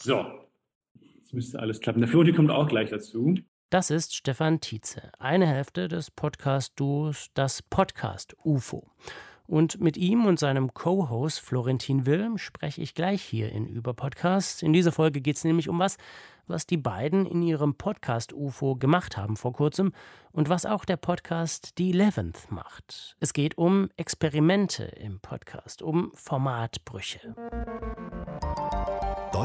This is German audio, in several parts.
So, jetzt müsste alles klappen. Der Floti kommt auch gleich dazu. Das ist Stefan Tietze, eine Hälfte des Podcast-Duos Das Podcast UFO. Und mit ihm und seinem Co-Host Florentin Wilm spreche ich gleich hier in Überpodcast. In dieser Folge geht es nämlich um was, was die beiden in ihrem Podcast UFO gemacht haben vor kurzem und was auch der Podcast The Eleventh macht. Es geht um Experimente im Podcast, um Formatbrüche.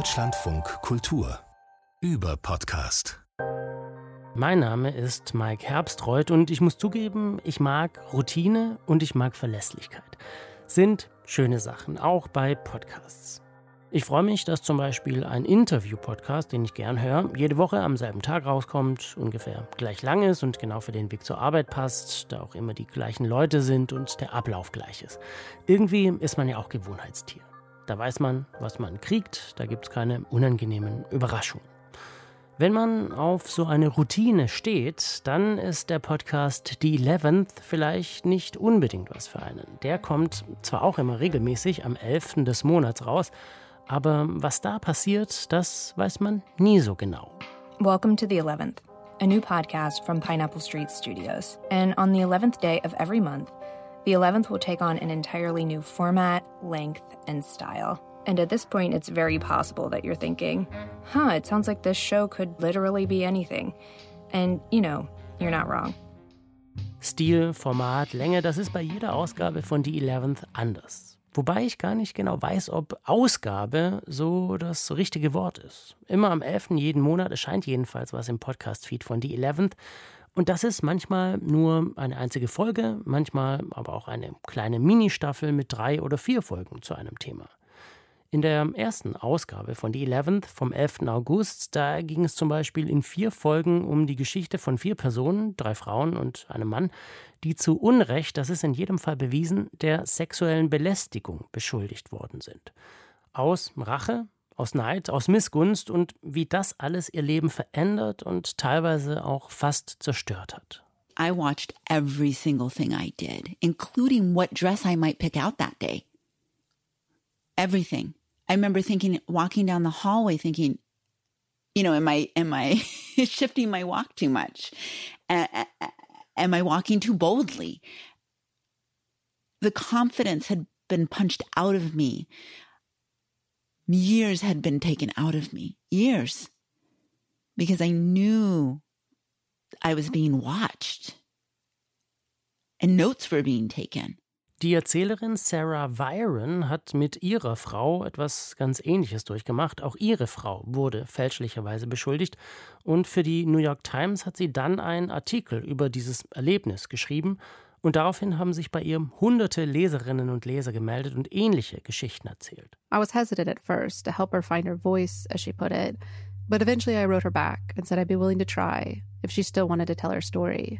Deutschlandfunk Kultur Überpodcast. Mein Name ist Mike Herbstreuth und ich muss zugeben, ich mag Routine und ich mag Verlässlichkeit. Sind schöne Sachen, auch bei Podcasts. Ich freue mich, dass zum Beispiel ein Interview-Podcast, den ich gern höre, jede Woche am selben Tag rauskommt, ungefähr gleich lang ist und genau für den Weg zur Arbeit passt, da auch immer die gleichen Leute sind und der Ablauf gleich ist. Irgendwie ist man ja auch Gewohnheitstier. Da weiß man, was man kriegt, da gibt es keine unangenehmen Überraschungen. Wenn man auf so eine Routine steht, dann ist der Podcast The Eleventh vielleicht nicht unbedingt was für einen. Der kommt zwar auch immer regelmäßig am 11. des Monats raus, aber was da passiert, das weiß man nie so genau. Welcome to The Eleventh, a new podcast from Pineapple Street Studios. And on the 11th day of every month, The 11th will take on an entirely new format, length, and style. And at this point, it's very possible that you're thinking, huh, it sounds like this show could literally be anything. And, you know, you're not wrong. Stil, Format, Länge, das ist bei jeder Ausgabe von The Eleventh anders. Wobei ich gar nicht genau weiß, ob Ausgabe so das richtige Wort ist. Immer am 11. jeden Monat erscheint jedenfalls was im Podcast-Feed von The Eleventh. Und das ist manchmal nur eine einzige Folge, manchmal aber auch eine kleine Ministaffel mit drei oder vier Folgen zu einem Thema. In der ersten Ausgabe von The Eleventh vom 11. August, da ging es zum Beispiel in vier Folgen um die Geschichte von vier Personen, drei Frauen und einem Mann, die zu Unrecht, das ist in jedem Fall bewiesen, der sexuellen Belästigung beschuldigt worden sind. Aus Rache, aus Neid, aus Missgunst und wie das alles ihr Leben verändert und teilweise auch fast zerstört hat. I watched every single thing I did, including what dress I might pick out that day. Everything. I remember thinking, walking down the hallway, thinking, you know, am I am I shifting my walk too much? am I walking too boldly? The confidence had been punched out of me. Years had been taken out of me. Years. Because I knew I was being watched. And notes were being taken. Die Erzählerin Sarah Byron hat mit ihrer Frau etwas ganz Ähnliches durchgemacht. Auch ihre Frau wurde fälschlicherweise beschuldigt. Und für die New York Times hat sie dann einen Artikel über dieses Erlebnis geschrieben. Und daraufhin haben sich bei ihr hunderte Leserinnen und Leser gemeldet und ähnliche Geschichten erzählt. I was hesitant at first to help her find her voice, as she put it. But eventually I wrote her back and said I'd be willing to try if she still wanted to tell her story.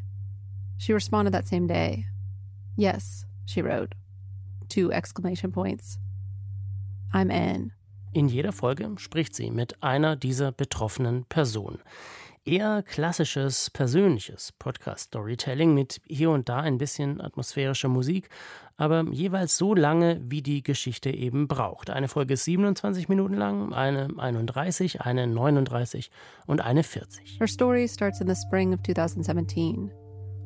She responded that same day. Yes, she wrote. Two exclamation points. I'm in. In jeder Folge spricht sie mit einer dieser betroffenen Personen. Eher klassisches, persönliches Podcast-Storytelling mit hier und da ein bisschen atmosphärischer Musik, aber jeweils so lange, wie die Geschichte eben braucht. Eine Folge ist 27 Minuten lang, eine 31, eine 39 und eine 40. Her story starts in the spring of 2017,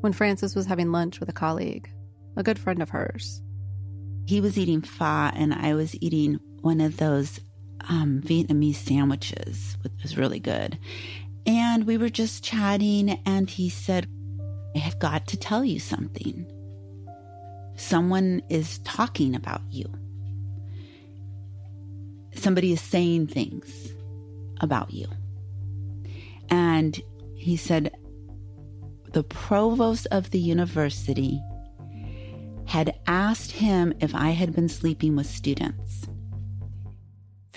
when Frances was having lunch with a colleague. a good friend of hers. He was eating pho, and I was eating one of those um, Vietnamese sandwiches. It was really good. And we were just chatting, and he said, I have got to tell you something. Someone is talking about you. Somebody is saying things about you. And he said, the provost of the university had asked him if I had been sleeping with students.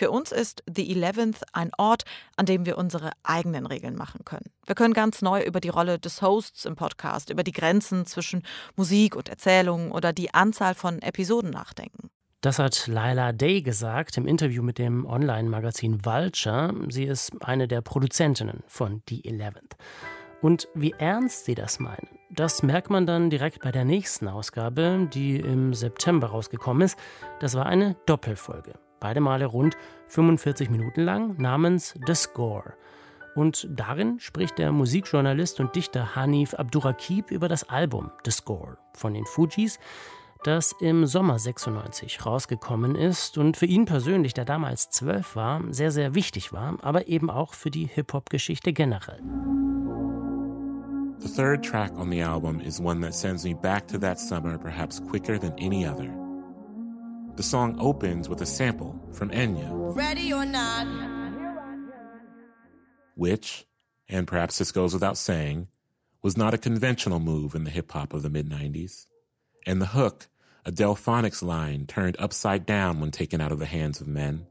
Für uns ist The Eleventh ein Ort, an dem wir unsere eigenen Regeln machen können. Wir können ganz neu über die Rolle des Hosts im Podcast, über die Grenzen zwischen Musik und Erzählung oder die Anzahl von Episoden nachdenken. Das hat Laila Day gesagt im Interview mit dem Online-Magazin Vulture. Sie ist eine der Produzentinnen von The Eleventh. Und wie ernst sie das meinen, das merkt man dann direkt bei der nächsten Ausgabe, die im September rausgekommen ist. Das war eine Doppelfolge. Beide Male rund 45 Minuten lang, namens The Score. Und darin spricht der Musikjournalist und Dichter Hanif Abdurakib über das Album The Score von den Fujis, das im Sommer 96 rausgekommen ist und für ihn persönlich, der damals zwölf war, sehr, sehr wichtig war, aber eben auch für die Hip-Hop-Geschichte generell. The third track on the album is one that sends me back to that summer perhaps quicker than any other. The song opens with a sample from Enya. Ready or not. Which, and perhaps this goes without saying, was not a conventional move in the hip hop of the mid 90s. And the hook, a Delphonics line turned upside down when taken out of the hands of men.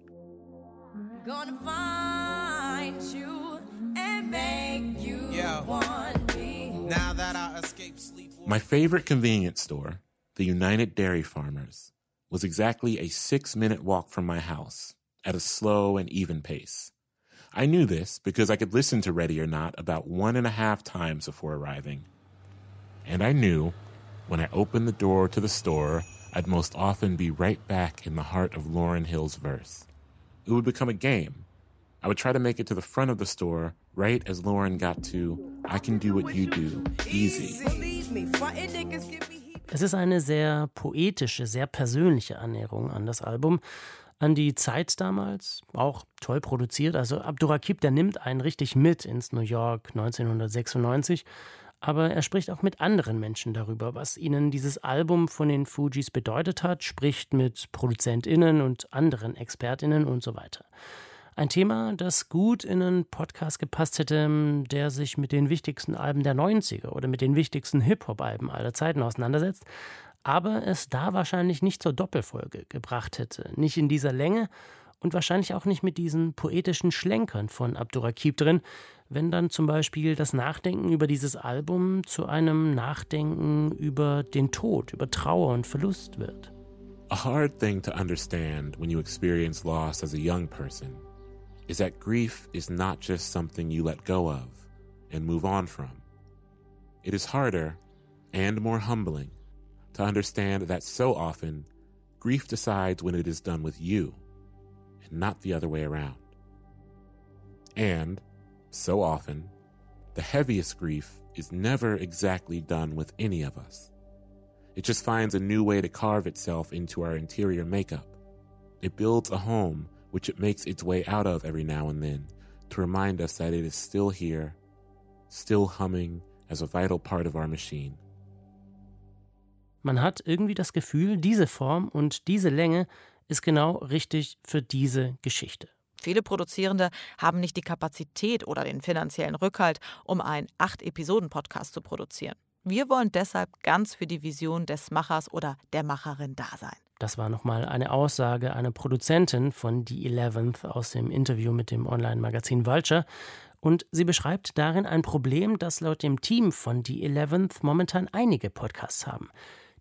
Gonna find you and make you yeah. want me. Now that I escape sleep. My favorite convenience store, the United Dairy Farmers, was exactly a six minute walk from my house at a slow and even pace. I knew this because I could listen to Ready or Not about one and a half times before arriving. And I knew when I opened the door to the store, I'd most often be right back in the heart of Lauren Hill's verse. It would become a game. I would try to make it to the front of the store right as Lauren got to I Can Do What You Do, easy. Es ist eine sehr poetische, sehr persönliche Annäherung an das Album, an die Zeit damals, auch toll produziert. Also Abdurakib, der nimmt einen richtig mit ins New York 1996 aber er spricht auch mit anderen Menschen darüber, was ihnen dieses Album von den Fujis bedeutet hat, spricht mit ProduzentInnen und anderen ExpertInnen und so weiter. Ein Thema, das gut in einen Podcast gepasst hätte, der sich mit den wichtigsten Alben der 90er oder mit den wichtigsten Hip-Hop-Alben aller Zeiten auseinandersetzt, aber es da wahrscheinlich nicht zur Doppelfolge gebracht hätte. Nicht in dieser Länge und wahrscheinlich auch nicht mit diesen poetischen Schlenkern von Abdurakib drin, wenn dann zum Beispiel das Nachdenken über dieses Album zu einem Nachdenken über den Tod, über Trauer und Verlust wird. A hard thing to understand when you experience loss as a young person is that grief is not just something you let go of and move on from. It is harder and more humbling to understand that so often grief decides when it is done with you and not the other way around. And so often, the heaviest grief is never exactly done with any of us. It just finds a new way to carve itself into our interior makeup. It builds a home which it makes its way out of every now and then to remind us that it is still here, still humming as a vital part of our machine. Man hat irgendwie das Gefühl, diese Form und diese Länge ist genau richtig für diese Geschichte. Viele Produzierende haben nicht die Kapazität oder den finanziellen Rückhalt, um einen Acht-Episoden-Podcast zu produzieren. Wir wollen deshalb ganz für die Vision des Machers oder der Macherin da sein. Das war nochmal eine Aussage einer Produzentin von The Eleventh aus dem Interview mit dem Online-Magazin Vulture. Und sie beschreibt darin ein Problem, das laut dem Team von The Eleventh momentan einige Podcasts haben.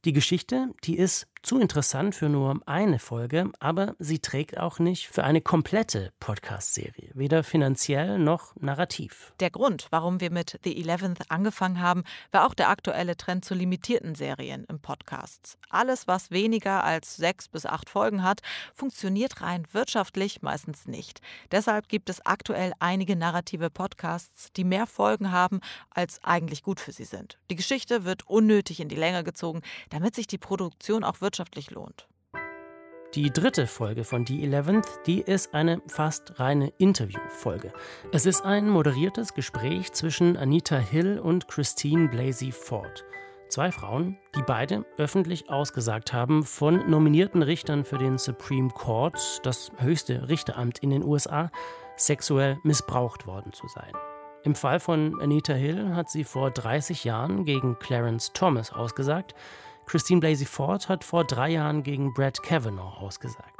Die Geschichte, die ist zu interessant für nur eine Folge, aber sie trägt auch nicht für eine komplette Podcast-Serie, weder finanziell noch narrativ. Der Grund, warum wir mit The Eleventh angefangen haben, war auch der aktuelle Trend zu limitierten Serien im Podcast. Alles, was weniger als sechs bis acht Folgen hat, funktioniert rein wirtschaftlich meistens nicht. Deshalb gibt es aktuell einige narrative Podcasts, die mehr Folgen haben, als eigentlich gut für sie sind. Die Geschichte wird unnötig in die Länge gezogen, damit sich die Produktion auch wirtschaftlich lohnt. Die dritte Folge von The Eleventh, die ist eine fast reine Interviewfolge. Es ist ein moderiertes Gespräch zwischen Anita Hill und Christine Blasey Ford. Zwei Frauen, die beide öffentlich ausgesagt haben, von nominierten Richtern für den Supreme Court, das höchste Richteramt in den USA, sexuell missbraucht worden zu sein. Im Fall von Anita Hill hat sie vor 30 Jahren gegen Clarence Thomas ausgesagt. Christine Blasey Ford hat vor drei Jahren gegen Brad Kavanaugh ausgesagt.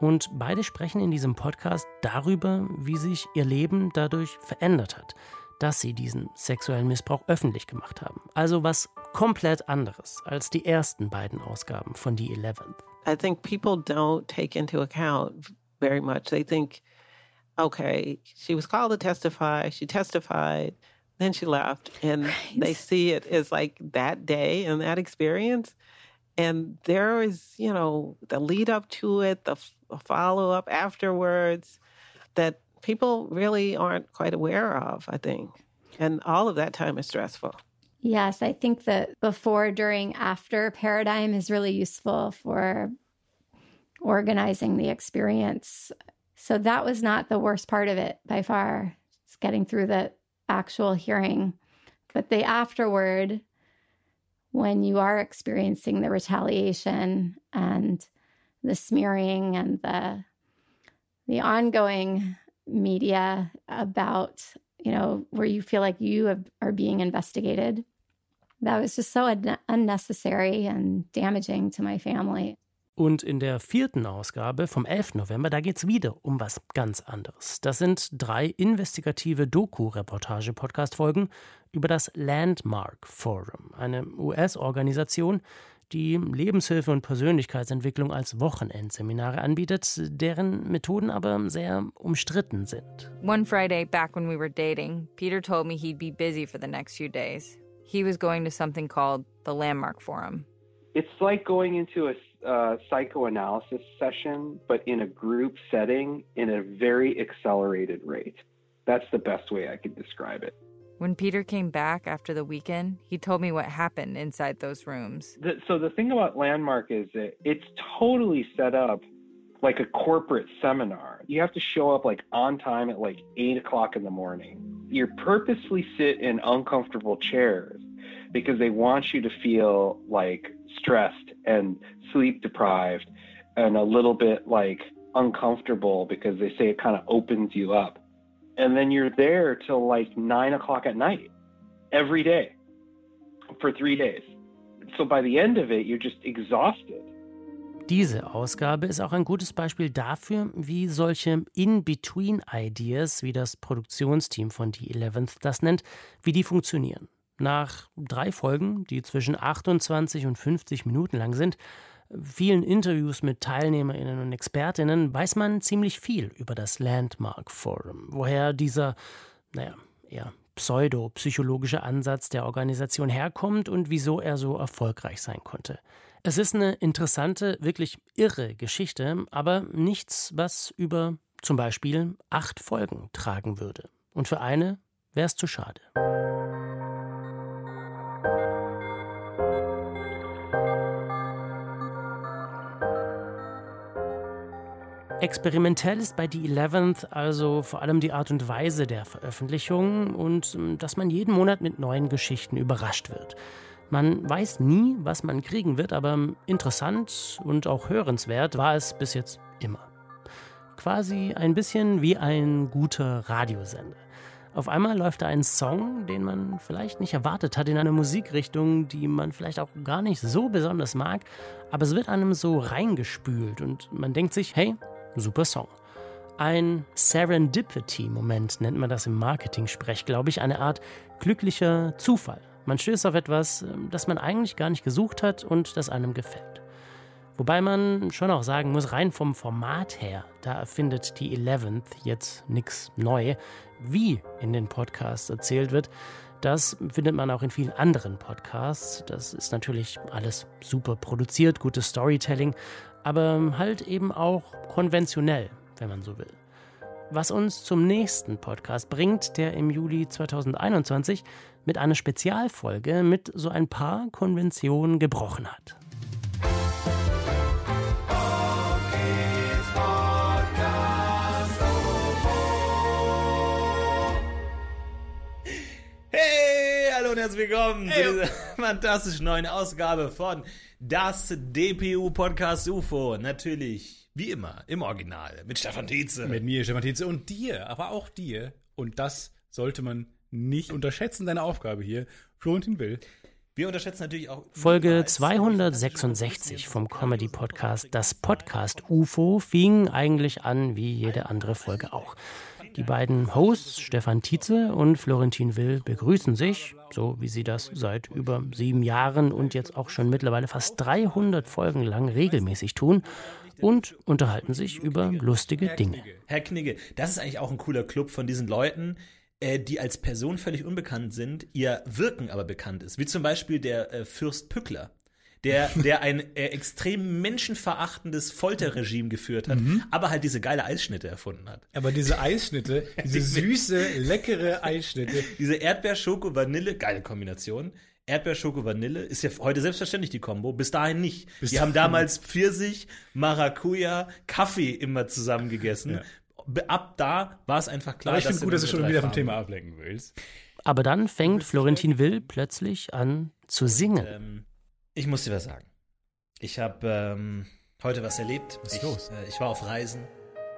Und beide sprechen in diesem Podcast darüber, wie sich ihr Leben dadurch verändert hat, dass sie diesen sexuellen Missbrauch öffentlich gemacht haben. Also was komplett anderes als die ersten beiden Ausgaben von The Eleventh. I think people don't take into account very much. They think, okay, she was called to testify, she testified. Then she left, and right. they see it as like that day and that experience. And there is, you know, the lead up to it, the follow up afterwards that people really aren't quite aware of, I think. And all of that time is stressful. Yes, I think that before, during, after paradigm is really useful for organizing the experience. So that was not the worst part of it by far. It's getting through the actual hearing. But the afterward, when you are experiencing the retaliation and the smearing and the the ongoing media about you know where you feel like you have, are being investigated that was just so un unnecessary and damaging to my family Und in der vierten Ausgabe vom 11. November, da geht es wieder um was ganz anderes. Das sind drei investigative Doku-Reportage-Podcast-Folgen über das Landmark Forum, eine US-Organisation, die Lebenshilfe und Persönlichkeitsentwicklung als Wochenendseminare anbietet, deren Methoden aber sehr umstritten sind. One Friday, back when we were dating, Peter told me he'd be busy for the next few days. He was going to something called the Landmark Forum. It's like going into a uh, psychoanalysis session, but in a group setting in a very accelerated rate. That's the best way I could describe it. When Peter came back after the weekend, he told me what happened inside those rooms. The, so the thing about Landmark is that it's totally set up like a corporate seminar. You have to show up like on time at like eight o'clock in the morning. You purposely sit in uncomfortable chairs because they want you to feel like stressed and sleep deprived and a little bit like uncomfortable because they say it kind of opens you up. And then you're there till like nine o'clock at night every day for three days. So by the end of it, you're just exhausted. Diese Ausgabe ist auch ein gutes Beispiel dafür, wie solche In-Between-Ideas, wie das Produktionsteam von The Eleventh das nennt, wie die funktionieren. Nach drei Folgen, die zwischen 28 und 50 Minuten lang sind, vielen Interviews mit Teilnehmerinnen und Expertinnen, weiß man ziemlich viel über das Landmark Forum, woher dieser, naja, eher pseudo-psychologische Ansatz der Organisation herkommt und wieso er so erfolgreich sein konnte. Es ist eine interessante, wirklich irre Geschichte, aber nichts, was über zum Beispiel acht Folgen tragen würde. Und für eine wäre es zu schade. Experimentell ist bei The Eleventh also vor allem die Art und Weise der Veröffentlichung und ähm, dass man jeden Monat mit neuen Geschichten überrascht wird. Man weiß nie, was man kriegen wird, aber interessant und auch hörenswert war es bis jetzt immer. Quasi ein bisschen wie ein guter Radiosender. Auf einmal läuft da ein Song, den man vielleicht nicht erwartet hat, in einer Musikrichtung, die man vielleicht auch gar nicht so besonders mag, aber es wird einem so reingespült und man denkt sich, hey, Super Song. Ein Serendipity-Moment nennt man das im Marketing-Sprech, glaube ich, eine Art glücklicher Zufall. Man stößt auf etwas, ähm, das man eigentlich gar nicht gesucht hat und das einem gefällt. Wobei man schon auch sagen muss, rein vom Format her, da erfindet die Eleventh jetzt nichts neu. Wie in den Podcasts erzählt wird, das findet man auch in vielen anderen Podcasts. Das ist natürlich alles super produziert, gutes Storytelling, aber halt eben auch konventionell, wenn man so will. Was uns zum nächsten Podcast bringt, der im Juli 2021 mit einer Spezialfolge mit so ein paar Konventionen gebrochen hat. Und herzlich willkommen hey. zu dieser fantastischen neuen Ausgabe von das DPU-Podcast UFO, natürlich, wie immer, im Original, mit Stefan Tietze. Mit mir, Stefan Tietze, und dir, aber auch dir. Und das sollte man nicht unterschätzen, deine Aufgabe hier. Florentin Will. Wir unterschätzen natürlich auch. Folge 266 vom Comedy-Podcast, das Podcast UFO, fing eigentlich an wie jede andere Folge auch. Die beiden Hosts, Stefan Tietze und Florentin Will, begrüßen sich, so wie sie das seit über sieben Jahren und jetzt auch schon mittlerweile fast 300 Folgen lang regelmäßig tun und unterhalten sich über lustige Dinge. Herr Knigge, das ist eigentlich auch ein cooler Club von diesen Leuten, äh, die als Person völlig unbekannt sind, ihr Wirken aber bekannt ist. Wie zum Beispiel der äh, Fürst Pückler der, der ein äh, extrem menschenverachtendes Folterregime geführt hat, Mhm. aber halt diese geile Eisschnitte erfunden hat. Aber diese Eisschnitte, diese süße, leckere Eisschnitte. Diese Erdbeer-Schoko-Vanille, geile Kombination. Erdbeer-Schoko-Vanille ist ja heute selbstverständlich die Kombo, bis dahin nicht. Bis die haben dahin damals Pfirsich, Maracuja, Kaffee immer zusammen gegessen. Be- Ab da war es einfach klar, Aber ich finde gut, dass du schon wieder vom Thema ablenken willst. Aber dann fängt Florentin Will plötzlich an zu singen. Ähm, ich muss dir was sagen. Ich habe ähm, heute was erlebt. Was ist ich, los? Äh, ich war auf Reisen,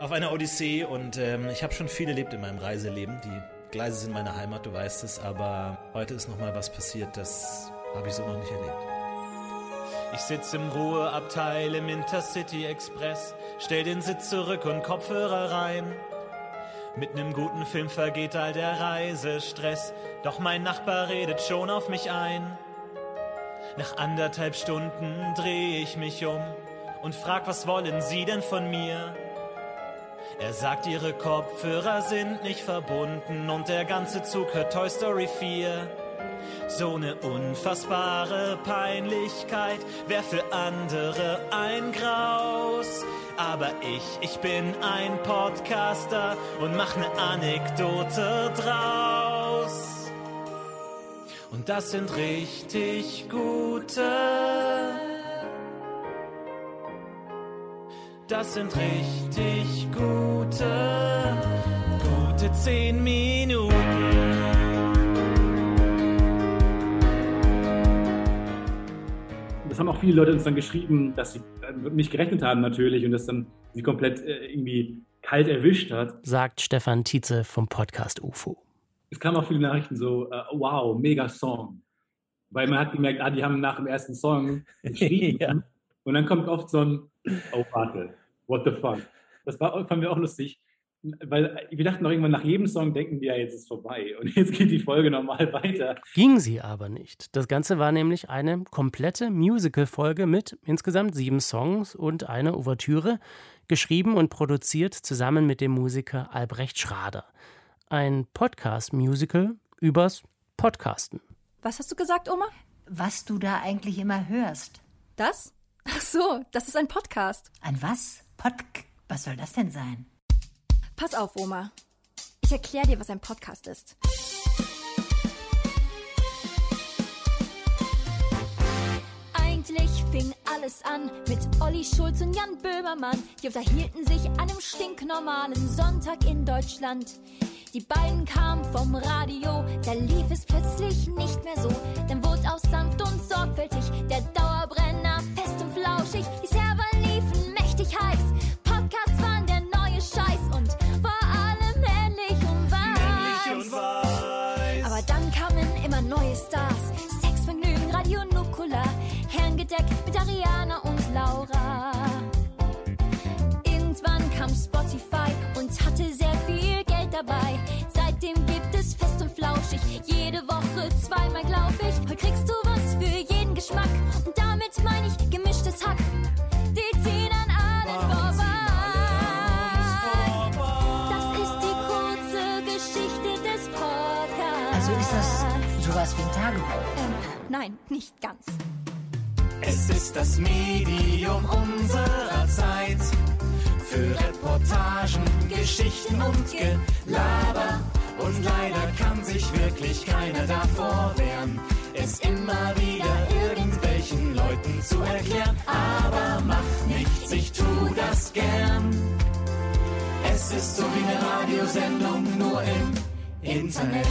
auf einer Odyssee und ähm, ich habe schon viel erlebt in meinem Reiseleben. Die Gleise sind meine Heimat, du weißt es, aber heute ist noch mal was passiert, das habe ich so noch nicht erlebt. Ich sitze im Ruheabteil im Intercity Express, stell den Sitz zurück und Kopfhörer rein. Mit nem guten Film vergeht all der Reisestress, doch mein Nachbar redet schon auf mich ein. Nach anderthalb Stunden dreh ich mich um und frag, was wollen Sie denn von mir? Er sagt, Ihre Kopfhörer sind nicht verbunden und der ganze Zug hört Toy Story 4. So eine unfassbare Peinlichkeit wär für andere ein Graus. Aber ich, ich bin ein Podcaster und mach ne Anekdote draus. Und das sind richtig gute. Das sind richtig gute, gute zehn Minuten. Das haben auch viele Leute uns dann geschrieben, dass sie äh, mit mich gerechnet haben natürlich und das dann sie komplett äh, irgendwie kalt erwischt hat. Sagt Stefan Tietze vom Podcast UFO. Es kamen auch viele Nachrichten so, äh, wow, mega Song. Weil man hat gemerkt, ah, die haben nach dem ersten Song geschrieben. Und dann kommt oft so ein, oh, warte, what the fuck. Das war, fanden wir auch lustig. Weil wir dachten auch irgendwann, nach jedem Song denken wir, ja, jetzt ist vorbei. Und jetzt geht die Folge normal weiter. Ging sie aber nicht. Das Ganze war nämlich eine komplette Musical-Folge mit insgesamt sieben Songs und einer Ouvertüre, geschrieben und produziert zusammen mit dem Musiker Albrecht Schrader. Ein Podcast-Musical übers Podcasten. Was hast du gesagt, Oma? Was du da eigentlich immer hörst. Das? Ach so, das ist ein Podcast. Ein was? Pod was soll das denn sein? Pass auf, Oma. Ich erkläre dir, was ein Podcast ist. Eigentlich fing alles an mit Olli Schulz und Jan Böhmermann. Die unterhielten sich an einem stinknormalen Sonntag in Deutschland. Die beiden kamen vom Radio, da lief es plötzlich nicht mehr so. Dann wurde aus sanft und sorgfältig der Dauerbrenner fest und flauschig. Die Server liefen mächtig heiß. Podcasts waren der neue Scheiß und vor allem männlich und weiß. Aber dann kamen immer neue Stars. Sexvergnügen, Radio Nukular. Herrengedeck mit Ariana und Laura. Irgendwann kam Spotify und hatte sehr Jede Woche zweimal, glaub ich. Heute kriegst du was für jeden Geschmack. Und damit meine ich gemischtes Hack. Die ziehen an allen vorbei. Das ist die kurze Geschichte des Podcasts. Also ist das sowas wie ein Tagebuch? Ähm, nein, nicht ganz. Es ist das Medium unserer Zeit. Für Reportagen, Geschichten und Gelaber. Und leider kann sich wirklich keiner davor wehren, es immer wieder irgendwelchen Leuten zu erklären. Aber mach nichts, ich tu das gern. Es ist so wie eine Radiosendung, nur im Internet.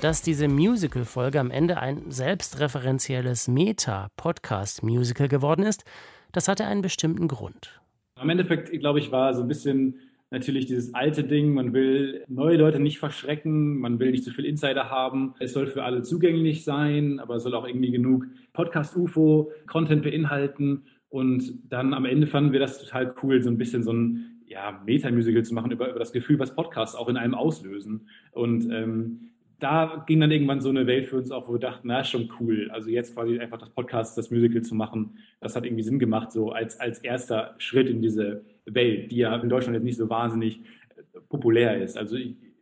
Dass diese Musical-Folge am Ende ein selbstreferenzielles Meta-Podcast-Musical geworden ist, das hatte einen bestimmten Grund. Am Endeffekt, glaube ich, war so ein bisschen natürlich dieses alte Ding, man will neue Leute nicht verschrecken, man will nicht zu viel Insider haben. Es soll für alle zugänglich sein, aber es soll auch irgendwie genug Podcast-UFO, Content beinhalten. Und dann am Ende fanden wir das total cool, so ein bisschen so ein ja, Meta-Musical zu machen über, über das Gefühl, was Podcasts auch in einem auslösen. Und ähm, da ging dann irgendwann so eine Welt für uns auf, wo wir dachten, na, schon cool. Also jetzt quasi einfach das Podcast, das Musical zu machen, das hat irgendwie Sinn gemacht, so als, als erster Schritt in diese Welt, die ja in Deutschland jetzt nicht so wahnsinnig äh, populär ist. Also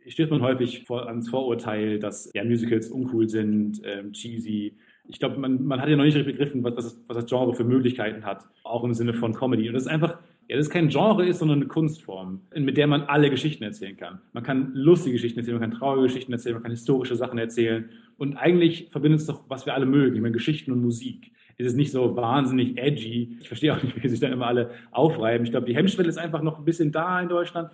stößt man häufig vor, ans Vorurteil, dass ja, Musicals uncool sind, ähm, cheesy, Ich glaube, man, man hat ja noch nicht begriffen, was, was, was das Genre für Möglichkeiten hat, auch im Sinne von Comedy. Und das ist einfach, ja, das ist kein Genre ist, sondern eine Kunstform, mit der man alle Geschichten erzählen kann. Man kann lustige Geschichten erzählen, man kann traurige Geschichten erzählen, man kann historische Sachen erzählen. Und eigentlich verbindet es doch, was wir alle mögen, meine, Geschichten und Musik. Es ist nicht so wahnsinnig edgy. Ich verstehe auch nicht, wie sich dann immer alle aufreiben. Ich glaube, die Hemmschwelle ist einfach noch ein bisschen da in Deutschland.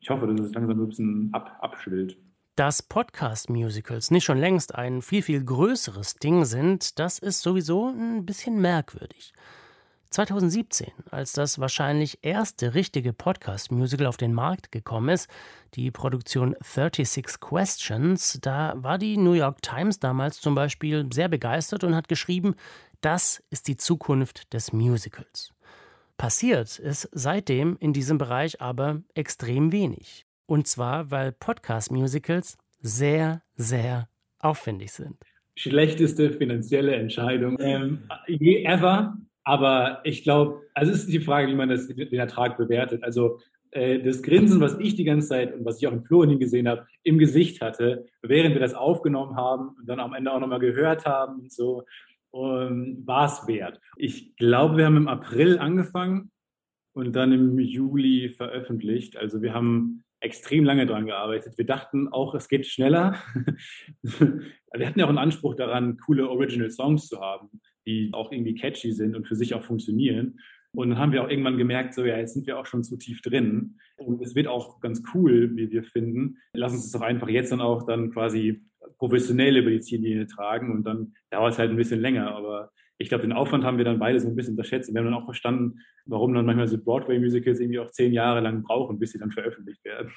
Ich hoffe, dass es langsam ein bisschen ab, abschwillt. Dass Podcast-Musicals nicht schon längst ein viel, viel größeres Ding sind, das ist sowieso ein bisschen merkwürdig. 2017, als das wahrscheinlich erste richtige Podcast-Musical auf den Markt gekommen ist, die Produktion 36 Questions, da war die New York Times damals zum Beispiel sehr begeistert und hat geschrieben, das ist die Zukunft des Musicals. Passiert ist seitdem in diesem Bereich aber extrem wenig. Und zwar, weil Podcast-Musicals sehr, sehr aufwendig sind. Schlechteste finanzielle Entscheidung ähm, ever. Aber ich glaube, also es ist die Frage, wie man das, den Ertrag bewertet. Also äh, das Grinsen, was ich die ganze Zeit und was ich auch in Florentin gesehen habe, im Gesicht hatte, während wir das aufgenommen haben und dann am Ende auch nochmal gehört haben und so, um, war es wert. Ich glaube, wir haben im April angefangen und dann im Juli veröffentlicht. Also wir haben extrem lange dran gearbeitet. Wir dachten auch, es geht schneller. wir hatten ja auch einen Anspruch daran, coole Original Songs zu haben, die auch irgendwie catchy sind und für sich auch funktionieren. Und dann haben wir auch irgendwann gemerkt, so ja, jetzt sind wir auch schon zu tief drin. Und es wird auch ganz cool, wie wir finden. Lass uns das doch einfach jetzt dann auch dann quasi professionell über die Ziellinie tragen und dann dauert es halt ein bisschen länger. Aber ich glaube, den Aufwand haben wir dann beide so ein bisschen unterschätzt. Wir haben dann auch verstanden, warum dann manchmal so Broadway-Musicals irgendwie auch zehn Jahre lang brauchen, bis sie dann veröffentlicht werden.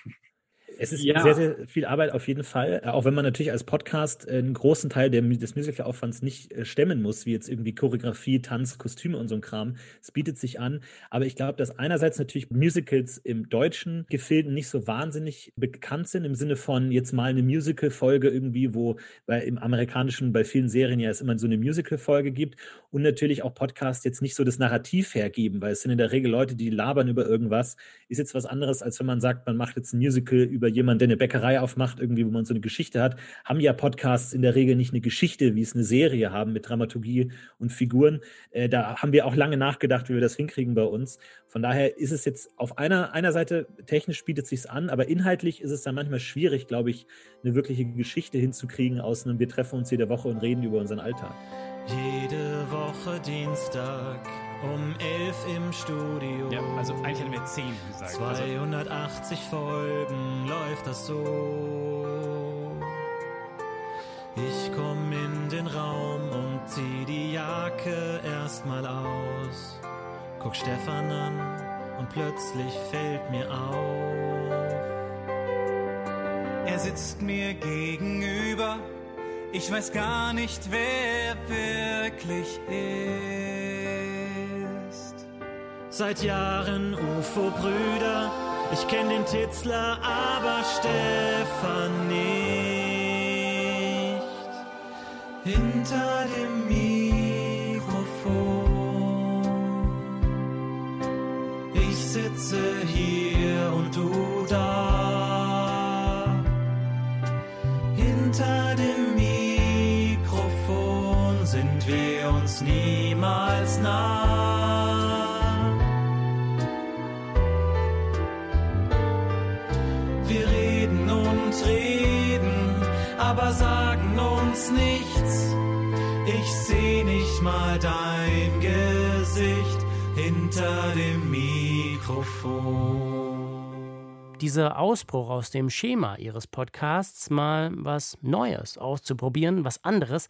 Es ist ja. sehr, sehr viel Arbeit auf jeden Fall, äh, auch wenn man natürlich als Podcast äh, einen großen Teil der, des Musical-Aufwands nicht äh, stemmen muss, wie jetzt irgendwie Choreografie, Tanz, Kostüme und so ein Kram. Es bietet sich an. Aber ich glaube, dass einerseits natürlich Musicals im deutschen Gefilden nicht so wahnsinnig bekannt sind, im Sinne von jetzt mal eine Musical-Folge irgendwie, wo bei, im amerikanischen, bei vielen Serien ja es immer so eine Musical-Folge gibt und natürlich auch Podcasts jetzt nicht so das Narrativ hergeben, weil es sind in der Regel Leute, die labern über irgendwas. Ist jetzt was anderes, als wenn man sagt, man macht jetzt ein Musical über über jemanden, der eine Bäckerei aufmacht, irgendwie, wo man so eine Geschichte hat, haben ja Podcasts in der Regel nicht eine Geschichte, wie es eine Serie haben mit Dramaturgie und Figuren. Äh, da haben wir auch lange nachgedacht, wie wir das hinkriegen bei uns. Von daher ist es jetzt auf einer, einer Seite, technisch bietet sich an, aber inhaltlich ist es dann manchmal schwierig, glaube ich, eine wirkliche Geschichte hinzukriegen aus einem, wir treffen uns jede Woche und reden über unseren Alltag. Jede Woche Dienstag um elf im Studio. Ja, also eigentlich hätten wir zehn gesagt. 280 also. Folgen läuft das so. Ich komm in den Raum und zieh die Jacke erstmal aus. Guck Stefan an und plötzlich fällt mir auf. Er sitzt mir gegenüber. Ich weiß gar nicht, wer wirklich ist seit Jahren UFO-Brüder. Ich kenn den Titzler, aber Stefan nicht. Hinter dem Mikrofon. Aber sagen uns nichts. Ich seh nicht mal dein Gesicht hinter dem Mikrofon. Dieser Ausbruch aus dem Schema ihres Podcasts, mal was Neues auszuprobieren, was anderes,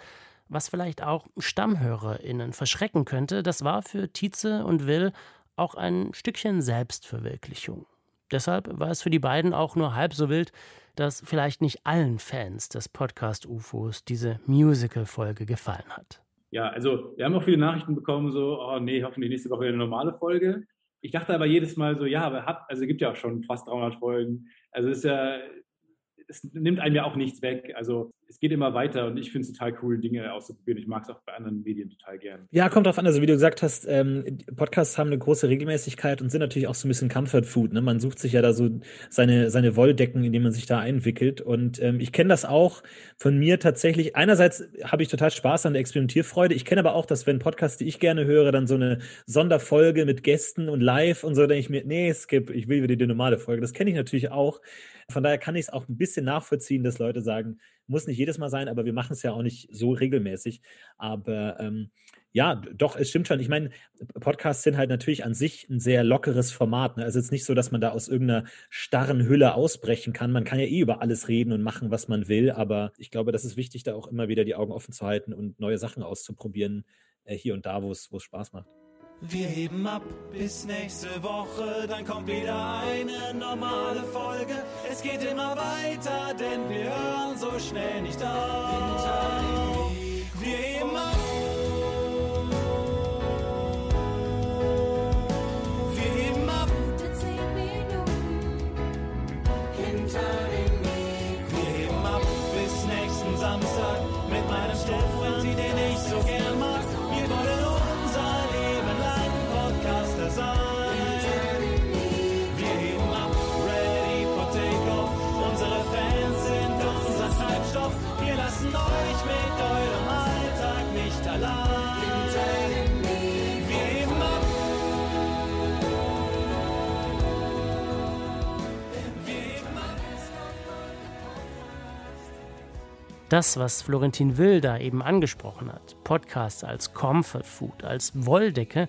was vielleicht auch StammhörerInnen verschrecken könnte, das war für Tietze und Will auch ein Stückchen Selbstverwirklichung. Deshalb war es für die beiden auch nur halb so wild, dass vielleicht nicht allen Fans des Podcast UFOs diese Musical-Folge gefallen hat. Ja, also wir haben auch viele Nachrichten bekommen, so, oh nee, hoffentlich nächste Woche eine normale Folge. Ich dachte aber jedes Mal so, ja, aber hat, also es gibt ja auch schon fast 300 Folgen. Also es ist ja, es nimmt einem ja auch nichts weg. Also es geht immer weiter und ich finde es total cool, Dinge auszuprobieren. Ich mag es auch bei anderen Medien total gern. Ja, kommt drauf an. Also wie du gesagt hast, ähm, Podcasts haben eine große Regelmäßigkeit und sind natürlich auch so ein bisschen Comfort Food. Ne? Man sucht sich ja da so seine, seine Wolldecken, in denen man sich da einwickelt. Und ähm, ich kenne das auch von mir tatsächlich. Einerseits habe ich total Spaß an der Experimentierfreude. Ich kenne aber auch, dass wenn Podcasts, die ich gerne höre, dann so eine Sonderfolge mit Gästen und live und so, denke ich mir, nee, skip, ich will wieder die normale Folge. Das kenne ich natürlich auch. Von daher kann ich es auch ein bisschen nachvollziehen, dass Leute sagen, muss nicht jedes Mal sein, aber wir machen es ja auch nicht so regelmäßig. Aber ähm, ja, doch, es stimmt schon. Ich meine, Podcasts sind halt natürlich an sich ein sehr lockeres Format. Ne? Also es ist nicht so, dass man da aus irgendeiner starren Hülle ausbrechen kann. Man kann ja eh über alles reden und machen, was man will. Aber ich glaube, das ist wichtig, da auch immer wieder die Augen offen zu halten und neue Sachen auszuprobieren, äh, hier und da, wo es Spaß macht. Wir heben ab bis nächste Woche, dann kommt wieder eine normale Folge. Es geht immer weiter, denn wir hören so schnell nicht auf. Das, was Florentin Will da eben angesprochen hat, Podcasts als Comfort Food, als Wolldecke,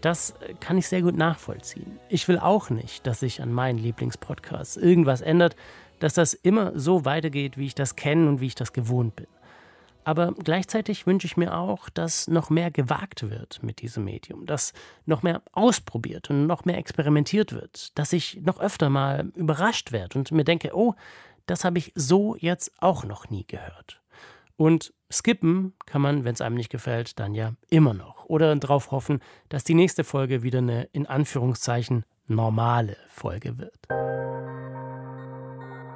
das kann ich sehr gut nachvollziehen. Ich will auch nicht, dass sich an meinen Lieblingspodcasts irgendwas ändert, dass das immer so weitergeht, wie ich das kenne und wie ich das gewohnt bin. Aber gleichzeitig wünsche ich mir auch, dass noch mehr gewagt wird mit diesem Medium, dass noch mehr ausprobiert und noch mehr experimentiert wird, dass ich noch öfter mal überrascht werde und mir denke, oh, das habe ich so jetzt auch noch nie gehört. Und skippen kann man, wenn es einem nicht gefällt, dann ja immer noch. Oder darauf hoffen, dass die nächste Folge wieder eine in Anführungszeichen normale Folge wird.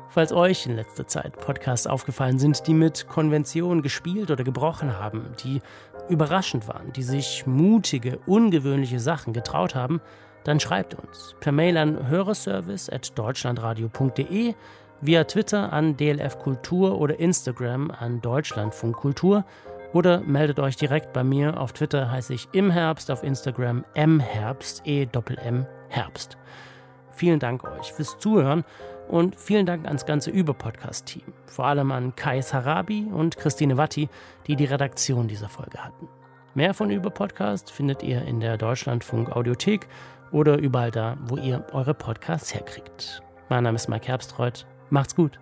Falls euch in letzter Zeit Podcasts aufgefallen sind, die mit Konvention gespielt oder gebrochen haben, die überraschend waren, die sich mutige, ungewöhnliche Sachen getraut haben, dann schreibt uns per Mail an hörerservice.deutschlandradio.de, via Twitter an DLF Kultur oder Instagram an Deutschlandfunk Kultur oder meldet euch direkt bei mir. Auf Twitter heiße ich im Herbst, auf Instagram mherbst, e -M, -M Herbst. Vielen Dank euch fürs Zuhören und vielen Dank ans ganze Über-Podcast-Team. Vor allem an Kai Sarabi und Christine Watti, die die Redaktion dieser Folge hatten. Mehr von Über-Podcast findet ihr in der Deutschlandfunk Audiothek oder überall da, wo ihr eure Podcasts herkriegt. Mein Name ist Mike Herbstreuth. Macht's gut.